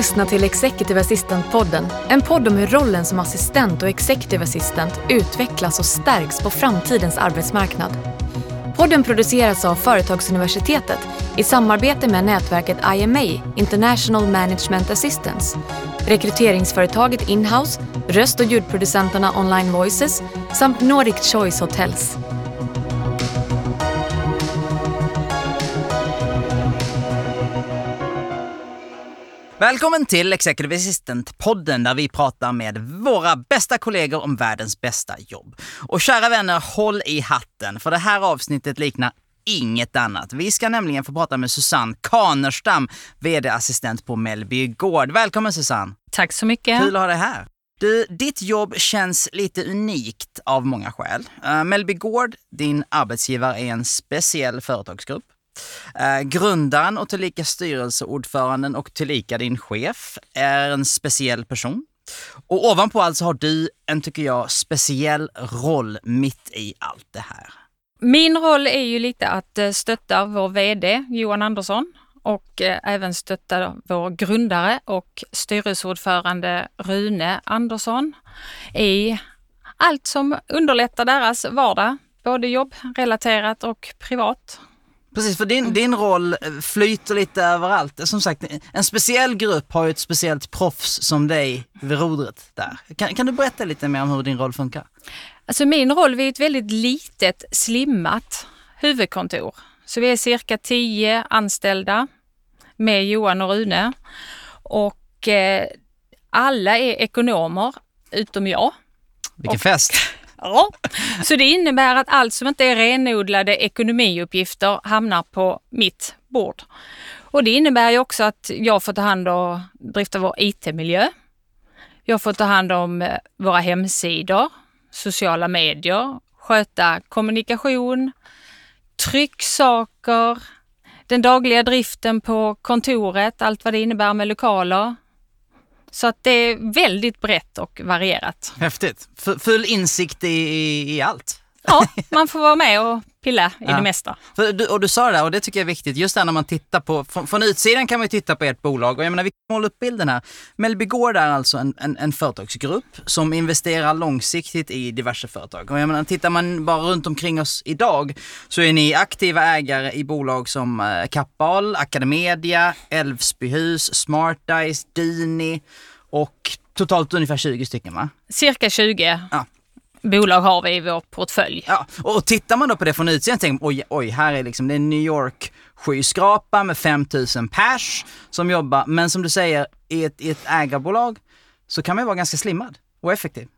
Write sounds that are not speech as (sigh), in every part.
lyssna till Executive Assistant-podden. En podd om hur rollen som assistent och executive assistant utvecklas och stärks på framtidens arbetsmarknad. Podden produceras av Företagsuniversitetet i samarbete med nätverket IMA, International Management Assistance, rekryteringsföretaget Inhouse, röst och ljudproducenterna Online Voices samt Nordic Choice Hotels. Välkommen till Executive Assistant-podden där vi pratar med våra bästa kollegor om världens bästa jobb. Och kära vänner, håll i hatten, för det här avsnittet liknar inget annat. Vi ska nämligen få prata med Susanne Kanerstam, VD-assistent på Mellby Gård. Välkommen Susanne! Tack så mycket! Kul att ha dig här! Du, ditt jobb känns lite unikt av många skäl. Uh, Mellby Gård, din arbetsgivare, är en speciell företagsgrupp. Eh, grundaren och tillika styrelseordföranden och tillika din chef är en speciell person. Och ovanpå allt så har du en, tycker jag, speciell roll mitt i allt det här. Min roll är ju lite att eh, stötta vår VD Johan Andersson och eh, även stötta vår grundare och styrelseordförande Rune Andersson i allt som underlättar deras vardag, både jobbrelaterat och privat. Precis, för din, din roll flyter lite överallt. Som sagt, en speciell grupp har ju ett speciellt proffs som dig vid rodret där. Kan, kan du berätta lite mer om hur din roll funkar? Alltså min roll, vi är ett väldigt litet, slimmat huvudkontor. Så vi är cirka tio anställda med Johan och Rune. Och eh, alla är ekonomer, utom jag. Vilken och, fest! Ja. Så det innebär att allt som inte är renodlade ekonomiuppgifter hamnar på mitt bord. Och det innebär ju också att jag får ta hand om drifta vår IT-miljö. Jag får ta hand om eh, våra hemsidor, sociala medier, sköta kommunikation, trycksaker, den dagliga driften på kontoret, allt vad det innebär med lokaler, så att det är väldigt brett och varierat. Häftigt. F full insikt i, i, allt. Ja, (laughs) man får vara med och pilla i ja. det mesta. Du, och du sa det där, och det tycker jag är viktigt, just det när man tittar på, från, från utsidan kan man ju titta på ert bolag och jag menar vi kan måla upp bilden här. Mellby Gård är alltså en, en, en företagsgrupp som investerar långsiktigt i diverse företag. Och jag menar, tittar man bara runt omkring oss idag så är ni aktiva ägare i bolag som eh, Kappahl, Academedia, Älvsbyhus, Smartdice, Dini och totalt ungefär 20 stycken va? Cirka 20. Ja bolag har vi i vår portfölj. Ja, och tittar man då på det från utsidan tänker man oj, oj, här är liksom, det är New York skyskrapa med 5000 pers som jobbar. Men som du säger, i ett, i ett ägarbolag så kan man vara ganska slimmad och effektiv.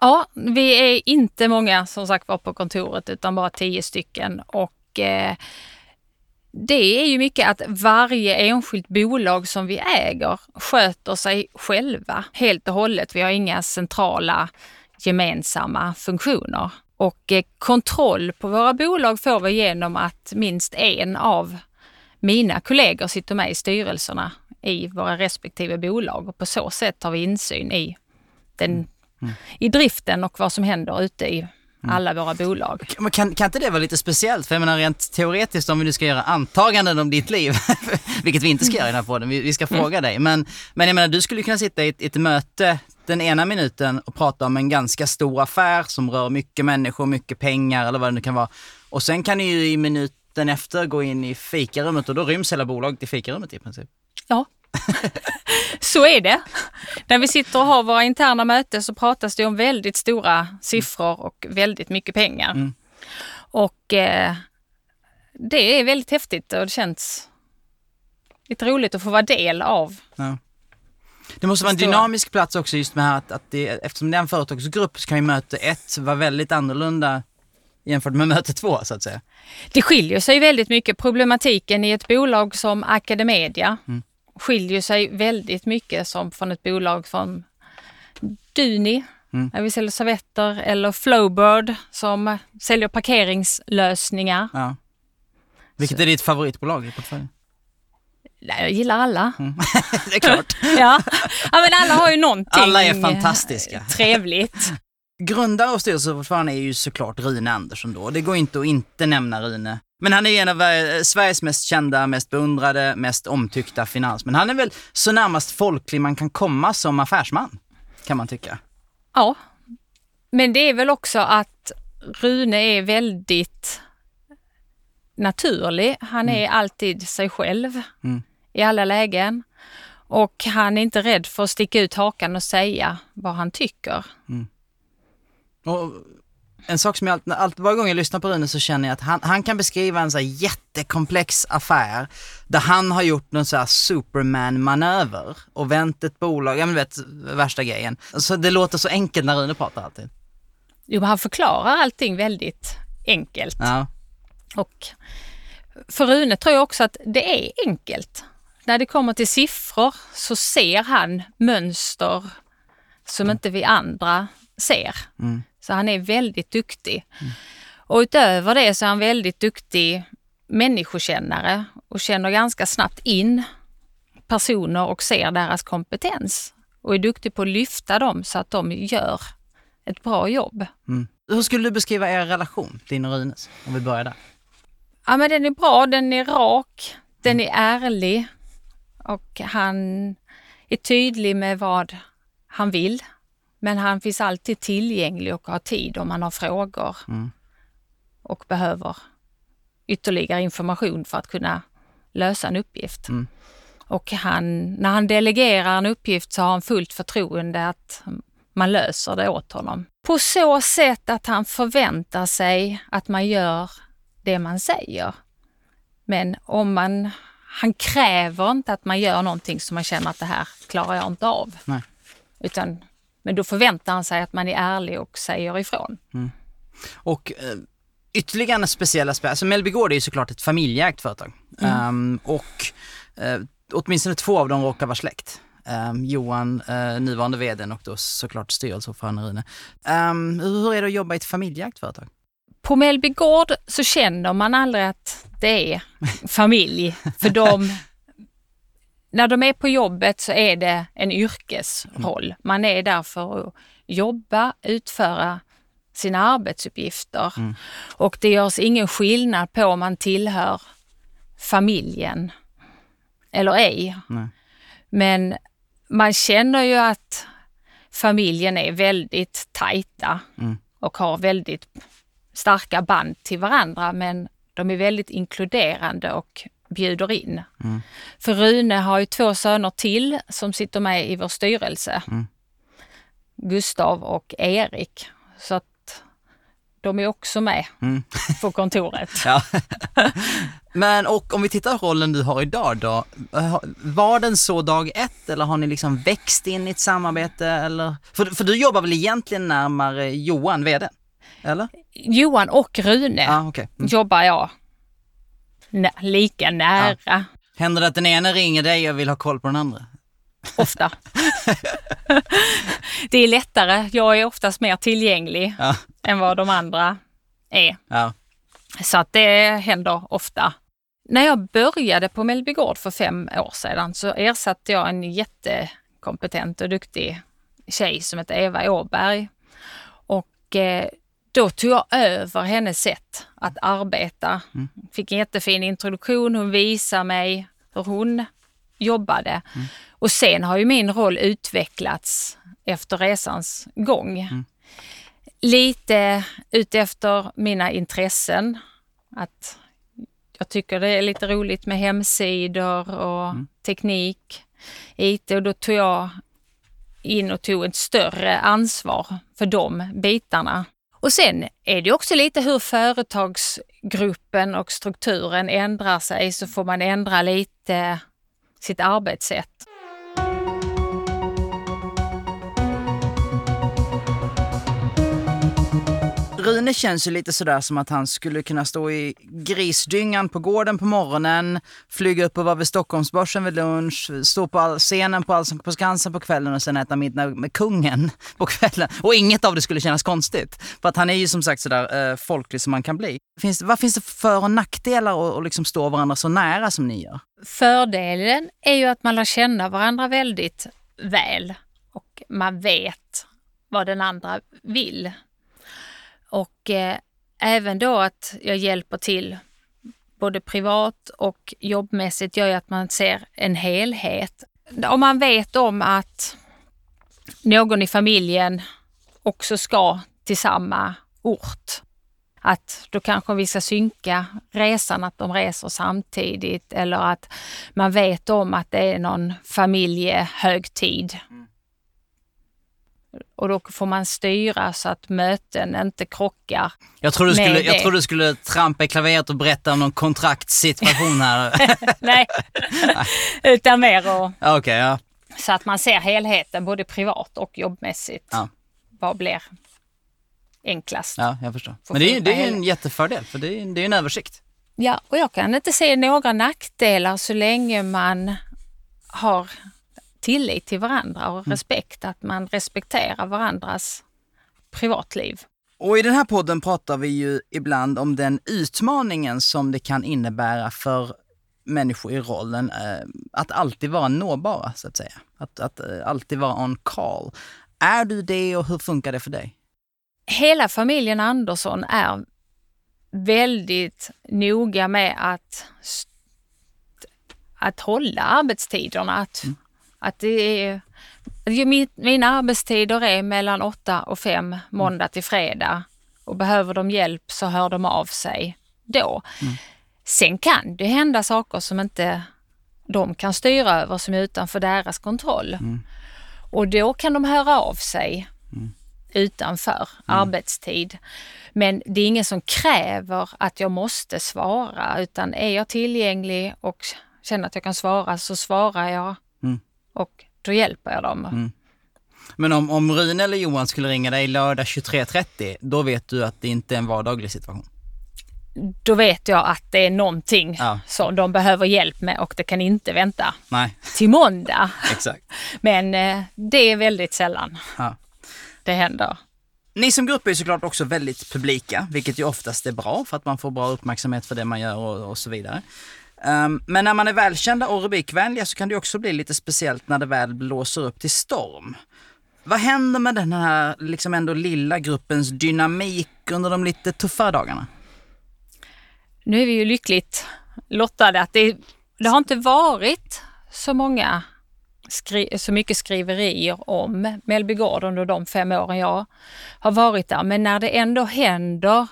Ja, vi är inte många som sagt var på kontoret utan bara tio stycken och eh, det är ju mycket att varje enskilt bolag som vi äger sköter sig själva helt och hållet. Vi har inga centrala gemensamma funktioner. Och eh, kontroll på våra bolag får vi genom att minst en av mina kollegor sitter med i styrelserna i våra respektive bolag och på så sätt har vi insyn i, den, mm. Mm. i driften och vad som händer ute i mm. alla våra bolag. Men kan, kan inte det vara lite speciellt? För jag menar rent teoretiskt om vi nu ska göra antaganden om ditt liv, (laughs) vilket vi inte ska göra i den här podden, vi, vi ska mm. fråga dig. Men, men jag menar du skulle kunna sitta i ett, ett möte den ena minuten och prata om en ganska stor affär som rör mycket människor, mycket pengar eller vad det nu kan vara. Och sen kan ni ju i minuten efter gå in i fikarummet och då ryms hela bolaget i fikarummet i princip. Ja, (laughs) så är det. När vi sitter och har våra interna möten så pratas det om väldigt stora siffror och väldigt mycket pengar. Mm. Och eh, det är väldigt häftigt och det känns lite roligt att få vara del av. Ja. Det måste vara en dynamisk plats också just med att, att det, eftersom det är en företagsgrupp så kan ju möte ett vara väldigt annorlunda jämfört med möte två så att säga. Det skiljer sig väldigt mycket. Problematiken i ett bolag som Academedia mm. skiljer sig väldigt mycket som från ett bolag som Duni, mm. där vi säljer servetter, eller Flowbird som säljer parkeringslösningar. Ja. Vilket så. är ditt favoritbolag i portföljen? Nej, jag gillar alla. Mm. (laughs) det är klart. (laughs) ja. ja, men alla har ju någonting Alla är fantastiska. trevligt. Grundare och styrelseordförande är ju såklart Rune Andersson då. Det går inte att inte nämna Rune. Men han är ju en av eh, Sveriges mest kända, mest beundrade, mest omtyckta finansmän. Han är väl så närmast folklig man kan komma som affärsman, kan man tycka. Ja, men det är väl också att Rune är väldigt naturlig. Han är alltid sig själv Mm. i alla lägen. Och han är inte rädd för att sticka ut hakan och säga vad han tycker. Och en sak som jag alltid, allt, varje gång jag lyssnar på Rune så känner jag att han, han kan beskriva en så jättekomplex affär där han har gjort någon så superman-manöver och vänt ett bolag, ja men vet värsta grejen. Så det låter så enkelt när Rune pratar alltid. Jo, men han förklarar allting väldigt enkelt. Ja. Och för Rune tror jag också att det är enkelt. När det kommer till siffror så ser han mönster som inte vi andra ser. Mm. Så han är väldigt duktig. Och utöver det så är han väldigt duktig människokännare och känner ganska snabbt in personer och ser deras kompetens. Och är duktig på att lyfta dem så att de gör ett bra jobb. Mm. Hur skulle du beskriva er relation, din och Runes? Om vi börjar där. Ja men den är bra, den är rak, den är ärlig och han är tydlig med vad han vill. Men han finns alltid tillgänglig och har tid om man har frågor Mm. och behöver ytterligare information för att kunna lösa en uppgift. Mm. Och han, när han delegerar en uppgift så har han fullt förtroende att man löser det åt honom. På så sätt att han förväntar sig att man gör det man säger. Men om man, han kräver inte att man gör någonting som man känner att det här klarar jag inte av. Nej. Utan, men då förväntar han sig att man är ärlig och säger ifrån. Och eh, ytterligare en speciell aspekt, alltså Mellby Gård är ju såklart ett familjeägt företag. Ehm, och eh, åtminstone två av dem råkar vara släkt. Ehm, Johan, eh, nuvarande vdn och då såklart styrelseordförande Rune. Ehm, hur är det att jobba i ett familjeägt företag? På Mellby Gård så känner man aldrig att det är familj. För de, när de är på jobbet så är det en yrkesroll. Man är där för att jobba, utföra sina arbetsuppgifter. Och det görs ingen skillnad på om man tillhör familjen eller ej. Nej. Men man känner ju att familjen är väldigt tajta Mm. och har väldigt starka band till varandra men de är väldigt inkluderande och bjuder in. Mm. För Rune har ju två söner till som sitter med i vår styrelse. Mm. Gustav och Erik. Så att de är också med Mm. (laughs) på kontoret. Men och om vi tittar på rollen du har idag då, eh, var den så dag ett eller har ni liksom växt in i ett samarbete eller? För, för du jobbar väl egentligen närmare Johan, vd? Eller? Johan och Rune Ja, okej. Mm. jobbar jag nä- lika nära Händer det att den ena ringer dig och vill ha koll på den andra? ofta. (laughs) det är lättare. Jag är oftast mer tillgänglig Ja. än vad de andra är. Ja. Så att det händer ofta. När jag började på Mellby Gård för fem år sedan så ersatte jag en jättekompetent och duktig tjej som heter Eva Åberg. Och eh, då tog jag över hennes sätt att arbeta. Fick en jättefin introduktion. Hon visade mig hur hon jobbade. Och sen har ju min roll utvecklats efter resans gång. Lite utefter mina intressen. Att jag tycker det är lite roligt med hemsidor och teknik, IT och då tog jag in och tog ett större ansvar för de bitarna. Och sen är det också lite hur företagsgruppen och strukturen ändrar sig så får man ändra lite sitt arbetssätt. Rune känns ju lite sådär som att han skulle kunna stå i grisdyngan på gården på morgonen, flyga upp och vara vid Stockholmsbörsen vid lunch, stå på all, scenen på Allsång på Skansen på kvällen och sen äta middag med kungen på kvällen. Och inget av det skulle kännas konstigt. För att han är ju som sagt sådär eh, folklig som man kan bli. Finns, vad finns det för för och nackdelar att att liksom stå varandra så nära som ni gör? Fördelen är ju att man lär känna varandra väldigt väl och man vet vad den andra vill. Och eh, även då att jag hjälper till både privat och jobbmässigt gör ju att man ser en helhet. Om man vet om att någon i familjen också ska till samma ort. Att då kanske vi ska synka resan, att de reser samtidigt eller att man vet om att det är någon familjehögtid. Mm. Och då får man styra så att möten inte krockar. Jag tror du skulle, jag tror du skulle trampa i klaveret och berätta om någon kontraktssituation här. (laughs) Nej, (laughs) utan mer och... Okay, ja. Så att man ser helheten både privat och jobbmässigt. Ja. Vad blir enklast? Ja, jag förstår. Men det är, det är en jättefördel för det är, det är en översikt. Ja, och jag kan inte se några nackdelar så länge man har tillit till varandra och mm. respekt, att man respekterar varandras privatliv. Och i den här podden pratar vi ju ibland om den utmaningen som det kan innebära för människor i rollen eh, att alltid vara nåbara, så att säga. Att, att eh, alltid vara on call. Är du det och hur funkar det för dig? Hela familjen Andersson är väldigt noga med att, att hålla arbetstiderna. Att, mm. Att det är, mina arbetstider är mellan 8 och 5 måndag till fredag och behöver de hjälp så hör de av sig då. Mm. Sen kan det hända saker som inte de kan styra över som är utanför deras kontroll. Mm. Och då kan de höra av sig mm. utanför mm. arbetstid. Men det är ingen som kräver att jag måste svara utan är jag tillgänglig och känner att jag kan svara så svarar jag. Och då hjälper jag dem. Mm. Men om, om Rune eller Johan skulle ringa dig lördag 23.30, då vet du att det inte är en vardaglig situation? då vet jag att det är någonting ja. som de behöver hjälp med och det kan inte vänta Nej. till måndag. (laughs) Exakt. Men eh, det är väldigt sällan ja. det händer. Ni som grupp är såklart också väldigt publika, vilket ju oftast är bra för att man får bra uppmärksamhet för det man gör och, och så vidare. Um, men när man är välkända och rubrikvänliga så kan det också bli lite speciellt när det väl blåser upp till storm. Vad händer med den här liksom ändå lilla gruppens dynamik under de lite tuffare dagarna? Nu är vi ju lyckligt lottade att det, det har inte varit så många skri, så mycket skriverier om Mellby Gård under de fem åren jag har varit där. Men när det ändå händer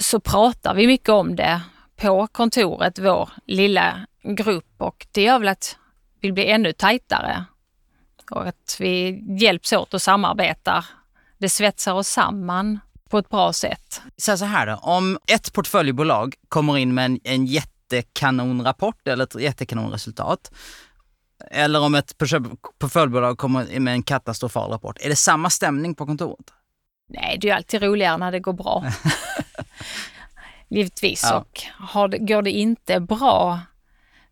så pratar vi mycket om det på kontoret, vår lilla grupp och det gör väl att vi blir ännu tajtare och att vi hjälps åt och samarbetar. Det svetsar oss samman på ett bra sätt. Så, så här då, om ett portföljbolag kommer in med en, en jättekanonrapport eller ett jättekanonresultat, eller om ett portföljbolag kommer in med en katastrofal rapport, är det samma stämning på kontoret? Nej, det är alltid roligare när det går bra. (laughs) Givetvis. Ja. Och har går det inte bra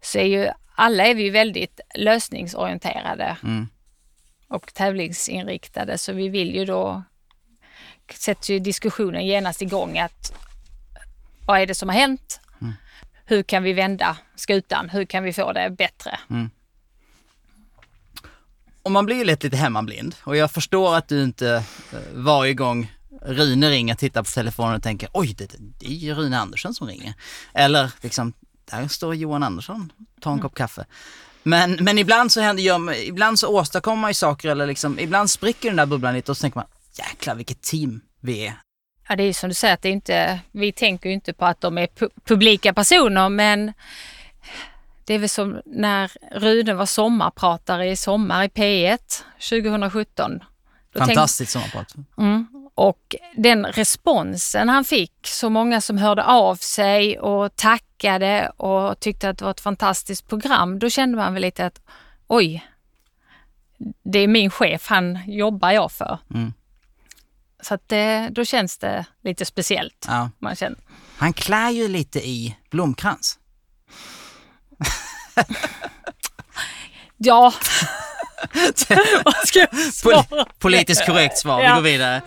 så är ju alla är vi väldigt lösningsorienterade mm. och tävlingsinriktade så vi vill ju då sätts ju diskussionen genast igång att vad är det som har hänt? Mm. Hur kan vi vända skutan? Hur kan vi få det bättre? Mm. Och man blir ju lätt lite hemmablind och jag förstår att du inte eh, varje gång Rune ringer tittar på telefonen och tänker oj, det, det är ju Rune Andersson som ringer. Eller liksom, där står Johan Andersson, ta en mm. kopp kaffe. Men, men ibland så händer, ibland så åstadkommer man ju saker eller liksom, ibland spricker den där bubblan lite och så tänker man, jäklar vilket team vi är. Ja, det är som du säger att det är inte, vi tänker ju inte på att de är pu publika personer men det är väl som när Rune var sommarpratare i Sommar i P1 2017. Fantastiskt sommarprat. Mm, och den responsen han fick, så många som hörde av sig och tackade och tyckte att det var ett fantastiskt program, då kände man väl lite att oj, det är min chef, han jobbar jag för. Mm. Så att det, då känns det lite speciellt. Ja. Man känner. Han klär ju lite i blomkrans. ja. (laughs) Vad ska jag svara? Politiskt korrekt svar. Vi går vidare.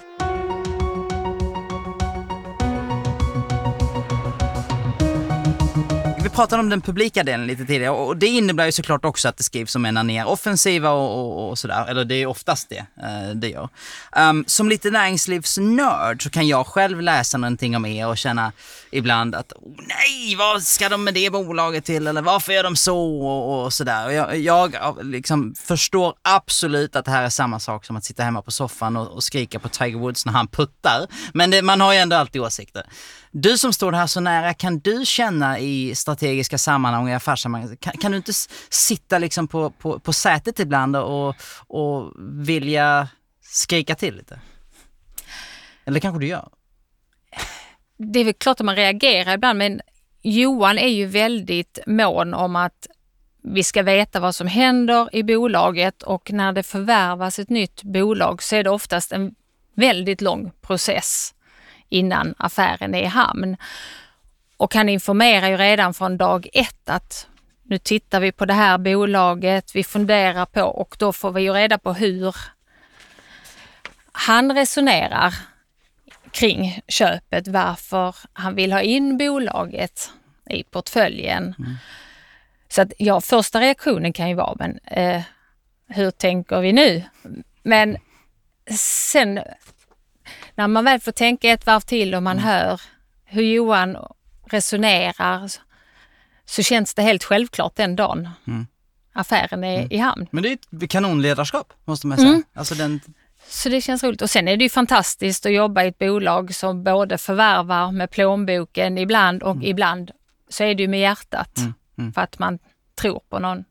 Vi pratade om den publika delen lite tidigare och det innebär ju såklart också att det skrivs om en mer offensiva och, och, och, sådär. Eller det är oftast det eh, det gör. Um, som lite näringslivsnörd så kan jag själv läsa någonting om er och känna ibland att oh, nej, vad ska de med det bolaget till? Eller varför gör de så? Och, och sådär. Jag, jag liksom förstår absolut att det här är samma sak som att sitta hemma på soffan och, och skrika på Tiger Woods när han puttar. Men det, man har ju ändå alltid åsikter. Du som står här så nära, kan du känna i strategiska sammanhang och i affärssammanhang, kan, kan, du inte sitta liksom på, på, på sätet ibland och, och vilja skrika till lite? Eller kanske du gör? Det är väl klart att man reagerar ibland men Johan är ju väldigt mån om att vi ska veta vad som händer i bolaget och när det förvärvas ett nytt bolag så är det oftast en väldigt lång process innan affären är i hamn. Och han informerar ju redan från dag ett att nu tittar vi på det här bolaget, vi funderar på och då får vi ju reda på hur han resonerar kring köpet, varför han vill ha in bolaget i portföljen. Mm. Så att ja, första reaktionen kan ju vara, men eh, hur tänker vi nu? Men sen när man väl får tänka ett varv till och man mm. hör hur Johan resonerar så känns det helt självklart den dagen mm. affären är mm. i hamn. Men det är ett kanonledarskap måste man säga. Mm. Alltså den... Så det känns roligt. Och sen är det ju fantastiskt att jobba i ett bolag som både förvärvar med plånboken ibland och mm. ibland så är det ju med hjärtat. Mm. Mm. För att man tror på någon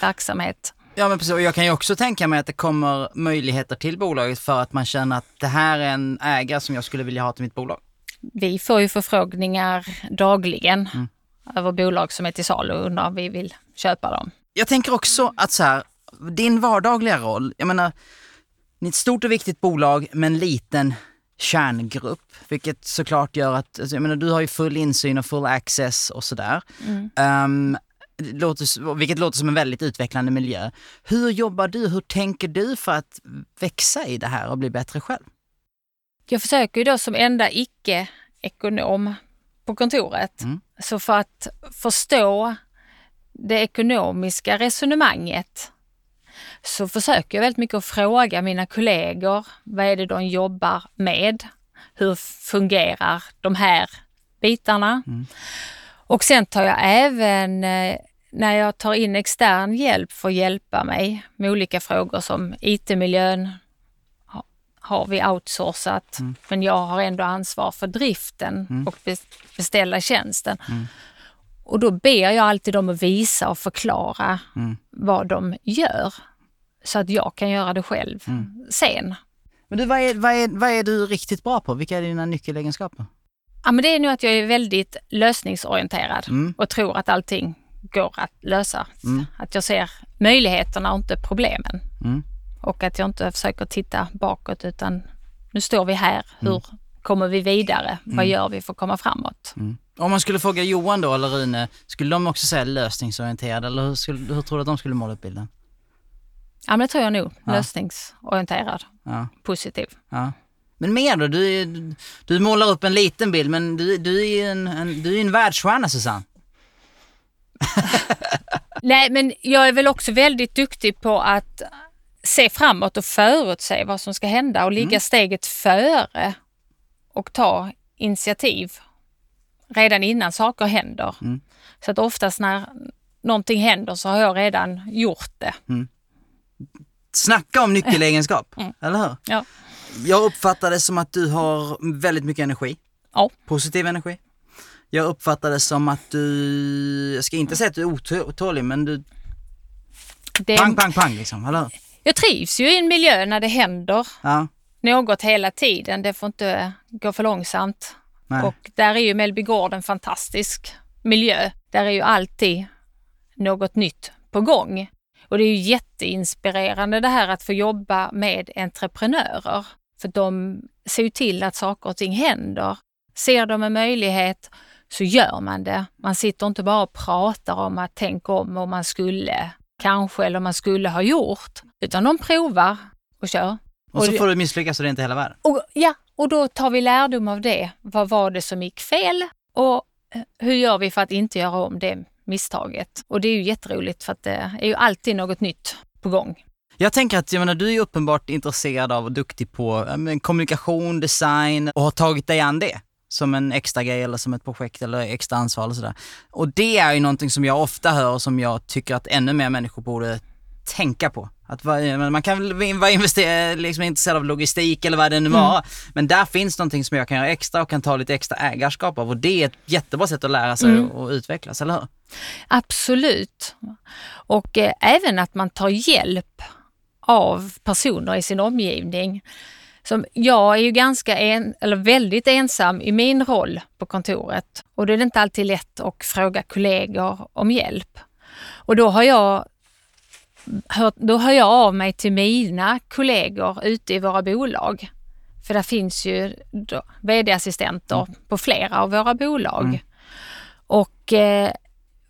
verksamhet. Ja men precis, och jag kan ju också tänka mig att det kommer möjligheter till bolaget för att man känner att det här är en ägare som jag skulle vilja ha till mitt bolag. Vi får ju förfrågningar dagligen mm. över bolag som är till salu och undrar om vi vill köpa dem. Jag tänker också att så här, din vardagliga roll, jag menar, ni är ett stort och viktigt bolag med en liten kärngrupp, vilket såklart gör att, alltså, jag menar du har ju full insyn och full access och sådär. Mm. Um, låter, vilket låter som en väldigt utvecklande miljö. Hur jobbar du? Hur tänker du för att växa i det här och bli bättre själv? Jag försöker ju då som enda icke-ekonom på kontoret. Mm. Så för att förstå det ekonomiska resonemanget så försöker jag väldigt mycket att fråga mina kollegor. Vad är det de jobbar med? Hur fungerar de här bitarna? Mm. Och sen tar jag även eh, när jag tar in extern hjälp för att hjälpa mig med olika frågor som IT-miljön har vi outsourcat, mm. men jag har ändå ansvar för driften mm. och beställa tjänsten. Mm. Och då ber jag alltid dem att visa och förklara mm. vad de gör så att jag kan göra det själv mm. sen. Men du, vad är, vad, är, vad är du riktigt bra på? Vilka är dina nyckelegenskaper? Ja, men det är nog att jag är väldigt lösningsorienterad mm. och tror att allting går att lösa. Mm. Att jag ser möjligheterna och inte problemen. Mm. Och att jag inte försöker titta bakåt utan nu står vi här. Hur mm. kommer vi vidare? Vad mm. gör vi för att komma framåt? Mm. Om man skulle fråga Johan då eller Rune, skulle de också säga lösningsorienterad eller hur, skulle, hur tror du att de skulle måla upp bilden? Ja men det tror jag nog. Ja. Lösningsorienterad. Ja. Positiv. Ja. Men mer då? Du, du målar upp en liten bild men du, du är en, en, du är en världsstjärna Susanne. (laughs) Nej, men jag är väl också väldigt duktig på att se framåt och förutse vad som ska hända och ligga mm. steget före och ta initiativ redan innan saker händer. Mm. Så att oftast när någonting händer så har jag redan gjort det. Mm. Snacka om nyckelegenskap, (laughs) mm. eller hur? Ja. Jag uppfattar det som att du har väldigt mycket energi. Ja. Positiv energi. Jag uppfattar det som att du, jag ska inte säga att du är otålig men du... Det... Pang, pang, pang liksom, eller Jag trivs ju i en miljö när det händer ja. något hela tiden. Det får inte gå för långsamt. Nej. Och där är ju Mellbygård en fantastisk miljö. Där är ju alltid något nytt på gång. Och det är ju jätteinspirerande det här att få jobba med entreprenörer. För de ser ju till att saker och ting händer. Ser de en möjlighet så gör man det. Man sitter inte bara och pratar om att tänka om om man skulle, kanske, eller man skulle ha gjort. Utan de provar och kör. Och så får du misslyckas och det är inte hela världen. Och, ja, och då tar vi lärdom av det. Vad var det som gick fel? Och hur gör vi för att inte göra om det misstaget? Och det är ju jätteroligt för att det är ju alltid något nytt på gång. Jag tänker att jag menar, du är uppenbart intresserad av och duktig på men, kommunikation, design och har tagit dig an det som en extra grej eller som ett projekt eller extra ansvar eller sådär. Och det är ju någonting som jag ofta hör och som jag tycker att ännu mer människor borde tänka på. Att man kan vara invester- liksom intresserad av logistik eller vad det nu var. Mm. Men där finns någonting som jag kan göra extra och kan ta lite extra ägarskap av och det är ett jättebra sätt att lära sig mm. och utvecklas, eller hur? Absolut. Och eh, även att man tar hjälp av personer i sin omgivning. Som jag är ju ganska en, eller väldigt ensam i min roll på kontoret och då är det inte alltid lätt att fråga kollegor om hjälp. Och då har jag hör, då hör jag av mig till mina kollegor ute i våra bolag. För där finns ju vd-assistenter mm. på flera av våra bolag. Mm. Och eh,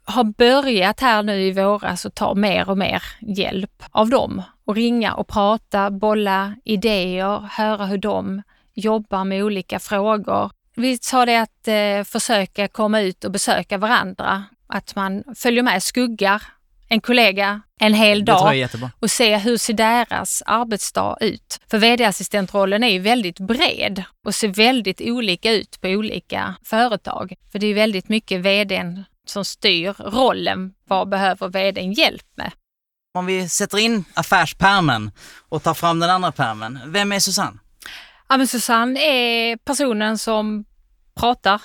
har börjat här nu i våras att ta mer och mer hjälp av dem och ringa och prata, bolla idéer, höra hur de jobbar med olika frågor. Vi sa det att eh, försöka komma ut och besöka varandra, att man följer med skuggar en kollega en hel dag och se hur ser deras arbetsdag ut. För vd-assistentrollen är ju väldigt bred och ser väldigt olika ut på olika företag. För det är väldigt mycket vdn som styr rollen. Vad behöver vdn hjälp med? Om vi sätter in affärspärmen och tar fram den andra pärmen. Vem är Susanne? Ja, men Susanne är personen som pratar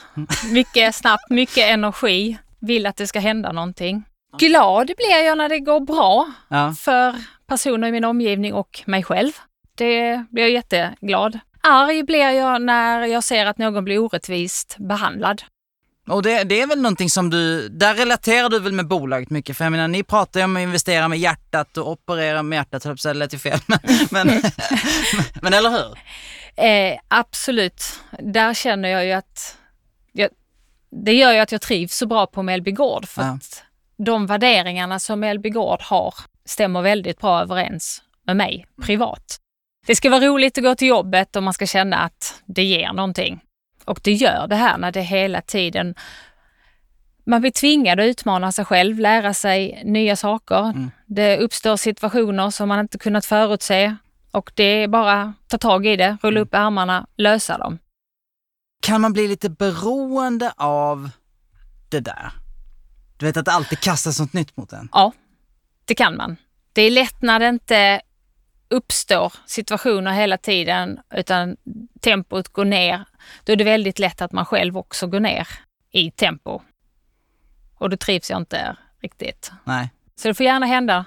mycket snabbt, mycket energi, vill att det ska hända någonting. Glad blir jag när det går bra ja. för personer i min omgivning och mig själv. Det blir jag jätteglad. Arg blir jag när jag ser att någon blir orättvist behandlad. Och det, det, är väl någonting som du, där relaterar du väl med bolaget mycket? För jag menar, ni pratar ju om att investera med hjärtat och operera med hjärtat, höll jag lät ju fel. (laughs) Men, men, (laughs) men, eller hur? Eh, absolut. Där känner jag ju att, jag, det gör ju att jag trivs så bra på Mellby Gård för ja. att de värderingarna som Mellby Gård har stämmer väldigt bra överens med mig privat. Det ska vara roligt att gå till jobbet och man ska känna att det ger någonting. Och det gör det här när det hela tiden man blir tvingad att utmana sig själv, lära sig nya saker. Mm. Det uppstår situationer som man inte kunnat förutse och det är bara att ta tag i det, rulla upp ärmarna, lösa dem. Kan man bli lite beroende av det där? Du vet att det alltid kastas något nytt mot en? Ja, det kan man. Det är lätt när det inte uppstår situationer hela tiden utan tempot går ner. Då är det väldigt lätt att man själv också går ner i tempo. Och då trivs jag inte riktigt. Nej. Så det får gärna hända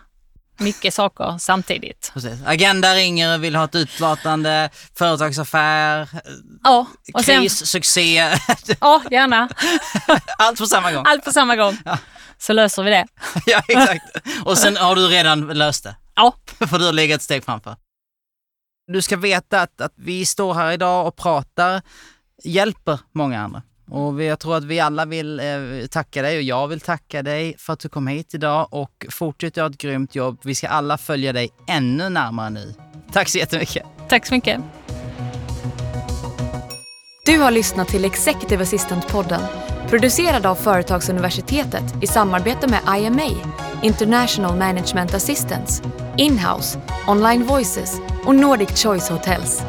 mycket saker (laughs) samtidigt. Precis. Agenda ringer, vill ha ett utlåtande, företagsaffär, ja, och kris, sen, succé. (laughs) Ja, gärna. (laughs) Allt på samma gång. Allt på samma gång. Ja. Så löser vi det. ja, exakt. Och sen har du redan löst det. Ja. (laughs) För du har legat ett steg framför. Du ska veta att, att vi står här idag och pratar hjälper många andra. Och jag tror att vi alla vill eh, tacka dig och jag vill tacka dig för att du kom hit idag och fortsätt göra ett grymt jobb. Vi ska alla följa dig ännu närmare nu. Tack så jättemycket. Tack så mycket. Du har lyssnat till Executive Assistant-podden producerad av Företagsuniversitetet i samarbete med IMA, International Management Assistance, Inhouse, Online Voices och Nordic Choice Hotels.